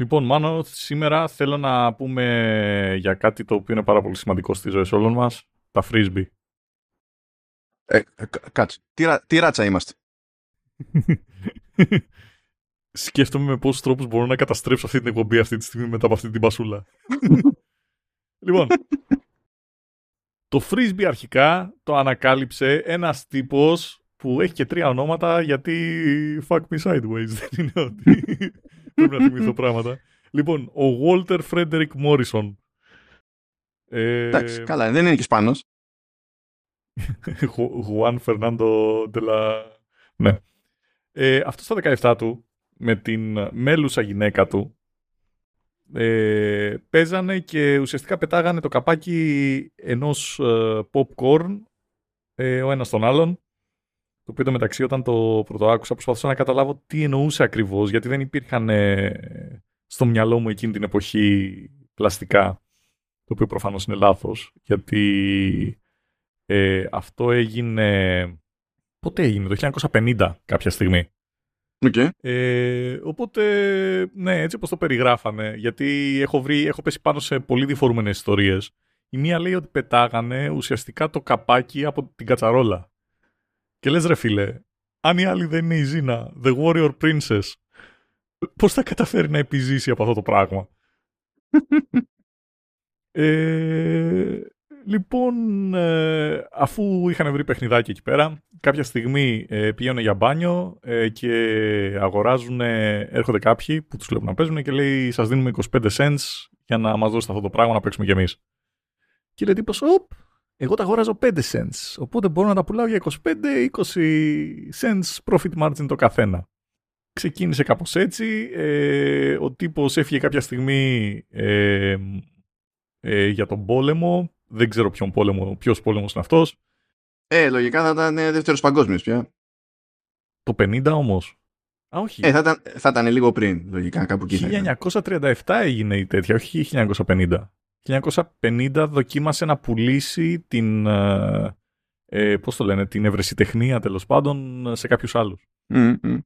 Λοιπόν, Μάνο, σήμερα θέλω να πούμε για κάτι το οποίο είναι πάρα πολύ σημαντικό στη ζωή όλων μας, τα frisbee. Ε, ε, κάτσε. Τι, τι ράτσα είμαστε; Σκέφτομαι με πόσους τρόπους μπορώ να καταστρέψω αυτή την εκπομπή αυτή τη στιγμή μετά από αυτή την πασούλα. λοιπόν, το frisbee αρχικά το ανακάλυψε ένας τύπος που έχει και τρία ονόματα γιατί fuck me sideways δεν είναι ότι πρέπει να θυμηθώ πράγματα. Λοιπόν, ο Walter Frederick Morrison. Ε... Εντάξει, καλά, δεν είναι και Ισπανός. Juan Fernando de la... Ναι. Ε, αυτός στα 17 του, με την μέλουσα γυναίκα του, ε, παίζανε και ουσιαστικά πετάγανε το καπάκι ενός ε, popcorn ε, ο ένας τον άλλον το οποίο το μεταξύ όταν το πρωτοάκουσα προσπαθούσα να καταλάβω τι εννοούσε ακριβώς γιατί δεν υπήρχαν ε, στο μυαλό μου εκείνη την εποχή πλαστικά το οποίο προφανώς είναι λάθος γιατί ε, αυτό έγινε πότε έγινε το 1950 κάποια στιγμή Okay. Ε, οπότε, ναι, έτσι όπως το περιγράφανε, γιατί έχω, βρει, έχω πέσει πάνω σε πολύ διφορούμενες ιστορίες. Η μία λέει ότι πετάγανε ουσιαστικά το καπάκι από την κατσαρόλα. Και λες ρε φίλε, αν η άλλη δεν είναι η Ζήνα, The Warrior Princess, πώς θα καταφέρει να επιζήσει από αυτό το πράγμα; ε, Λοιπόν, ε, αφού είχαν βρει παιχνιδάκι εκεί πέρα, κάποια στιγμή ε, πήγαινε για μπάνιο ε, και αγοράζουν, έρχονται κάποιοι που τους βλέπουν να παίζουν και λέει σας δίνουμε 25 cents για να μας δώσετε αυτό το πράγμα να παίξουμε κι εμείς. Και λέει τύπος, οπ, εγώ τα αγοράζω 5 cents, οπότε μπορώ να τα πουλάω για 25-20 cents profit margin το καθένα. Ξεκίνησε κάπως έτσι, ε, ο τύπος έφυγε κάποια στιγμή ε, ε, για τον πόλεμο, δεν ξέρω ποιον πόλεμο, ποιος πόλεμος είναι αυτός. Ε, λογικά θα ήταν ε, δεύτερος παγκόσμιος πια. Το 50 όμως. Α, όχι. Ε, θα ήταν, θα ήταν λίγο πριν, λογικά, κάπου εκεί. 1937 έγινε η τέτοια, όχι 1950. 1950 δοκίμασε να πουλήσει την, ε, ε, πώς το λένε, την ευρεσιτεχνία τέλος πάντων σε κάποιους άλλους. Mm-hmm.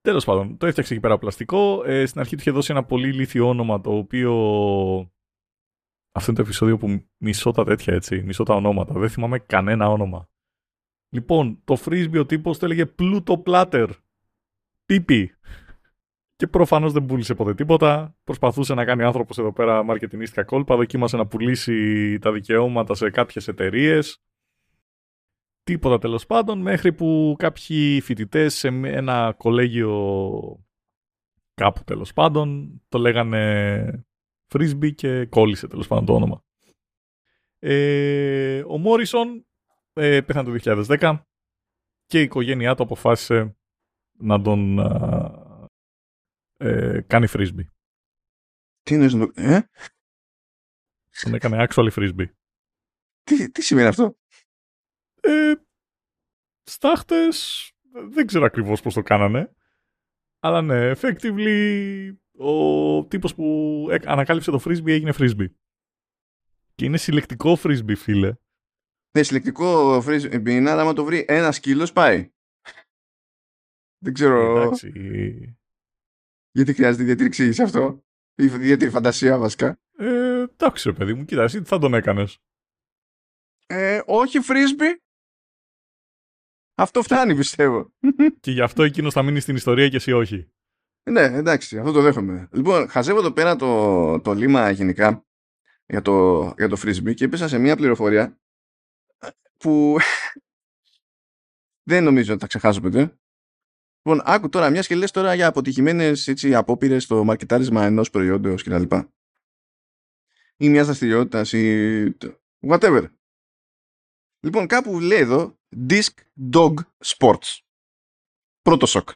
Τέλος πάντων, το έφτιαξε εκεί πέρα πλαστικό. Ε, στην αρχή του είχε δώσει ένα πολύ λίθιο όνομα το οποίο αυτό είναι το επεισόδιο που μισώ τα τέτοια έτσι, μισώ τα ονόματα. Δεν θυμάμαι κανένα όνομα. Λοιπόν, το frisbee ο τύπος το έλεγε Pluto Platter. Πίπι. Και προφανώς δεν πούλησε ποτέ τίποτα. Προσπαθούσε να κάνει άνθρωπος εδώ πέρα μαρκετινίστικα κόλπα. Δοκίμασε να πουλήσει τα δικαιώματα σε κάποιες εταιρείες. Τίποτα τέλος πάντων, μέχρι που κάποιοι φοιτητές σε ένα κολέγιο κάπου τέλος πάντων το λέγανε Frisbee και κόλλησε τέλος πάντων το όνομα. Ε, ο Μόρισον ε, πέθανε το 2010 και η οικογένειά του αποφάσισε να τον ε, κάνει frisbee. Τι είναι το... Ε; Τον έκανε actual frisbee. Τι, τι σημαίνει αυτό; Ε, στάχτες, δεν ξέρω ακριβώς πώς το κάνανε. Αλλά ναι, effectively ο τύπος που ανακάλυψε το frisbee έγινε frisbee. Και είναι συλλεκτικό frisbee, φίλε. Ναι, συλλεκτικό frisbee είναι, αλλά άμα το βρει ένας σκύλο πάει. Δεν ξέρω. Εντάξει. Γιατί χρειάζεται διατήρηξη σε αυτό; Ή ιδιαίτερη φαντασία βασικά. Ε, εντάξει, ρε παιδί μου, κοίτα, εσύ τι θα τον έκανες; Ε, όχι frisbee. Αυτό φτάνει, πιστεύω. Και γι' αυτό εκείνος θα μείνει στην ιστορία και εσύ όχι. Ναι, εντάξει, αυτό το δέχομαι. Λοιπόν, χαζεύω εδώ πέρα το, το λίμα γενικά για το, για το frisbee και έπεσα σε μια πληροφορία που δεν νομίζω ότι θα ξεχάσω ποτέ. Λοιπόν, άκου τώρα, μιας και λες τώρα για αποτυχημένες απόπειρες στο μαρκετάρισμα ενός προϊόντος κτλ. Ή μιας δραστηριότητας ή. whatever. Λοιπόν, κάπου λέει εδώ Disc Dog Sports. Πρώτο σοκ.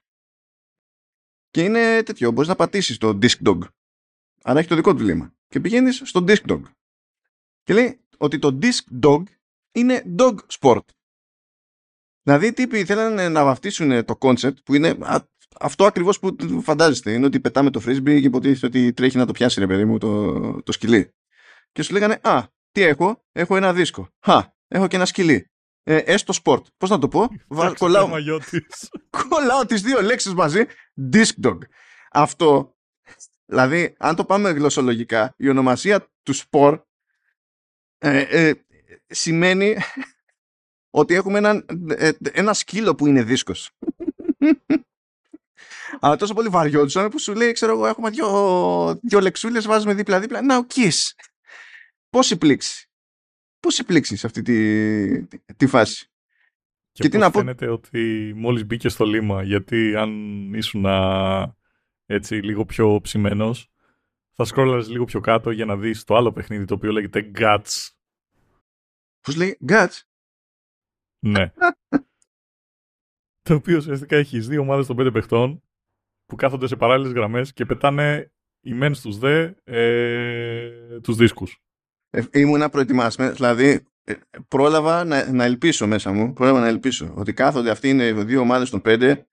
Και είναι τέτοιο, μπορείς να πατήσεις το Disc Dog. Άρα έχει το δικό του λήμμα. Και πηγαίνεις στο Disc Dog. Και λέει ότι το Disc Dog είναι dog sport. Δηλαδή οι τύποι θέλανε να βαφτίσουν το concept που είναι αυτό ακριβώς που φαντάζεστε. Είναι ότι πετάμε το frisbee και υποτίθεται ότι τρέχει να το πιάσει ρε παιδί μου το, το σκυλί. Και σου λέγανε Α, τι έχω, έχω ένα δίσκο. Χα, έχω και ένα σκυλί. Ε, έστω sport. Πώς να το πω, κολλάω, κολλάω τις δύο λέξεις μαζί. Disc dog. Αυτό Δηλαδή, αν το πάμε γλωσσολογικά, η ονομασία του σπορ ε, ε, σημαίνει ότι έχουμε ένα, ε, ένα σκύλο που είναι δίσκος. Αλλά τόσο πολύ βαριόντουσαν που σου λέει, ξέρω εγώ, έχουμε δύο, δύο λεξούλες, βάζουμε δίπλα-δίπλα. Να, ο kiss. Πόση πλήξη. Πόση πλήξη σε αυτή τη, τη, φάση; Και, και τι να πω... φαίνεται ότι μόλις μπήκε στο λίμα, γιατί αν ήσουν έτσι λίγο πιο ψημένος, θα σκρόλαρες λίγο πιο κάτω για να δεις το άλλο παιχνίδι το οποίο λέγεται Guts. Πώς λέει; Guts? Ναι. το οποίο ουσιαστικά έχει δύο ομάδες των πέντε παιχτών που κάθονται σε παράλληλες γραμμές και πετάνε οι μεν στους δε ε, τους δίσκους. Ε, ήμουνα προετοιμασμένο, δηλαδή ε, πρόλαβα να, να ελπίσω μέσα μου, πρόλαβα να ελπίσω ότι κάθονται αυτοί είναι δύο ομάδες των πέντε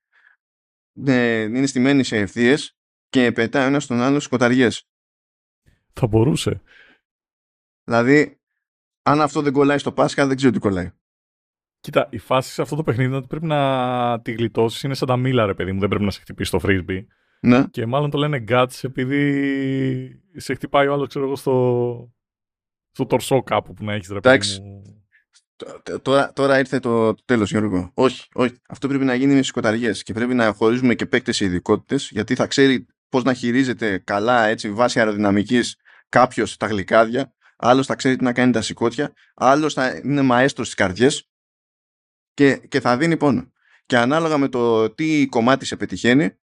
ε, είναι στημένοι σε ευθείες και πετάει ένας στον άλλο σκοταριές. Θα μπορούσε. Δηλαδή, αν αυτό δεν κολλάει στο Πάσχα, δεν ξέρω τι κολλάει. Κοίτα, η φάση σε αυτό το παιχνίδι είναι ότι πρέπει να τη γλιτώσεις. Είναι σαν τα μήλα, ρε παιδί μου. Δεν πρέπει να σε χτυπήσει το frisbee. Ναι. Και μάλλον το λένε guts επειδή σε χτυπάει ο άλλος, ξέρω εγώ, στο, στο τορσό κάπου που να έχεις ρε παιδί μου. Τώρα, τώρα ήρθε το, το τέλος, Γιώργο. Όχι, όχι. Αυτό πρέπει να γίνει με σκοταριέ και πρέπει να χωρίζουμε και παίκτες σε ειδικότητες γιατί θα ξέρει πώς να χειρίζεται καλά έτσι βάσει αεροδυναμικής κάποιος τα γλυκάδια. Άλλος θα ξέρει τι να κάνει τα σηκώτια. Άλλος θα είναι μαέστρο στις καρδιές και, και θα δίνει πόνο. Και ανάλογα με το τι κομμάτι σε πετυχαίνει,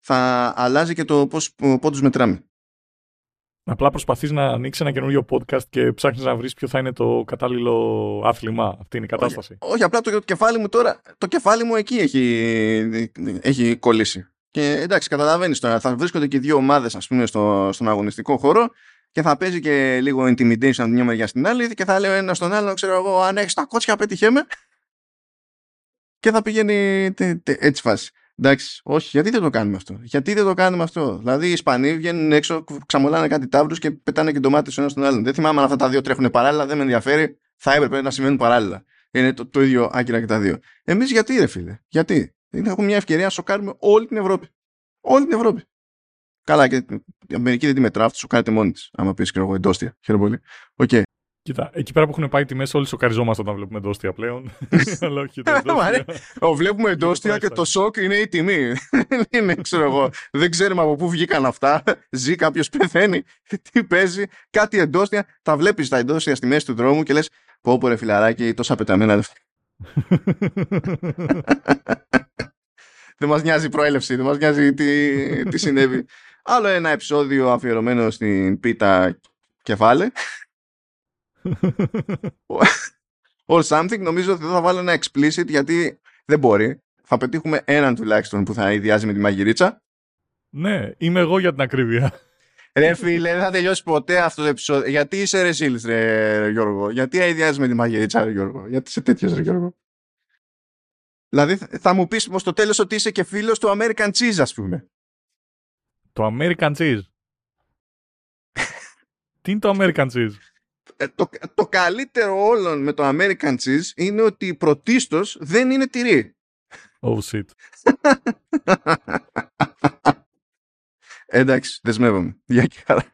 θα αλλάζει και το πώς πόντους μετράμε. Απλά προσπαθείς να ανοίξεις ένα καινούριο podcast και ψάχνεις να βρεις ποιο θα είναι το κατάλληλο άθλημα. Αυτή είναι η κατάσταση. Όχι, όχι απλά το κεφάλι μου τώρα, το κεφάλι μου εκεί έχει, έχει κολλήσει. Και εντάξει, καταλαβαίνεις τώρα, θα βρίσκονται και δύο ομάδες, ας πούμε, στο, στον αγωνιστικό χώρο και θα παίζει και λίγο intimidation από μια μεριά στην άλλη και θα λέω ένα στον άλλο, ξέρω εγώ, αν έχεις τα κότσια, πέτυχέ με και θα πηγαίνει τε, τε, έτσι φάση. Εντάξει, όχι, γιατί δεν το κάνουμε αυτό; Γιατί δεν το κάνουμε αυτό; Δηλαδή οι Ισπανοί βγαίνουν έξω, ξαμολάνε κάτι τάβρου και πετάνε και ντομάτες ο ένας στον άλλον. Δεν θυμάμαι αν αυτά τα δύο τρέχουν παράλληλα, δεν με ενδιαφέρει. Θα έπρεπε να σημαίνουν παράλληλα. Είναι το, το ίδιο άκυρα και τα δύο. Εμείς γιατί, ρε φίλε, γιατί; Έχουμε μια ευκαιρία να σοκάρουμε όλη την Ευρώπη. Όλη την Ευρώπη. Καλά, και η Αμερική δεν τη μετράω, αυτό σοκάρεται μόνη της. Άμα πεις και εγώ εντόστια. Χαίρομαι πολύ. Okay. Κοίτα, εκεί πέρα που έχουν πάει τιμές, όλοι σοκαριζόμαστε όταν βλέπουμε εντόστια πλέον. Αλλά όχι το εντόστια. βλέπουμε εντόστια και το σοκ είναι η τιμή. Δεν είναι, ξέρω εγώ. Δεν ξέρουμε από πού βγήκαν αυτά. Ζει κάποιος, πεθαίνει. Τι παίζει. Κάτι εντόστια. Τα βλέπεις τα εντόστια στη μέση του δρόμου και λες: Πω, πω, ρε φιλαράκι, τόσα πεταμένα δεν μας νοιάζει η προέλευση, δεν μας νοιάζει τι, τι συνέβη. Άλλο ένα επεισόδιο αφιερωμένο στην πίτα κεφάλε. Or something. Νομίζω ότι εδώ θα βάλω ένα explicit γιατί δεν μπορεί. Θα πετύχουμε έναν τουλάχιστον που θα ιδιάζει με τη μαγειρίτσα. Ναι, είμαι εγώ για την ακρίβεια. Ρε φίλε, δεν θα τελειώσει ποτέ αυτό το επεισόδιο. Γιατί είσαι ρε Σίλς, ρε Γιώργο; Γιατί ιδιάζεις με τη μαγειρίτσα, ρε Γιώργο; Γιατί είσαι τέτοιος, ρε Γιώργο; Δηλαδή θα μου πεις στο τέλος ότι είσαι και φίλος του American Cheese, ας πούμε. Το American Cheese. Τι είναι το American Cheese; Ε, το, το καλύτερο όλων με το American cheese είναι ότι πρωτίστως δεν είναι τυρί. Oh shit. Εντάξει, δεσμεύομαι. Γεια και χαρά.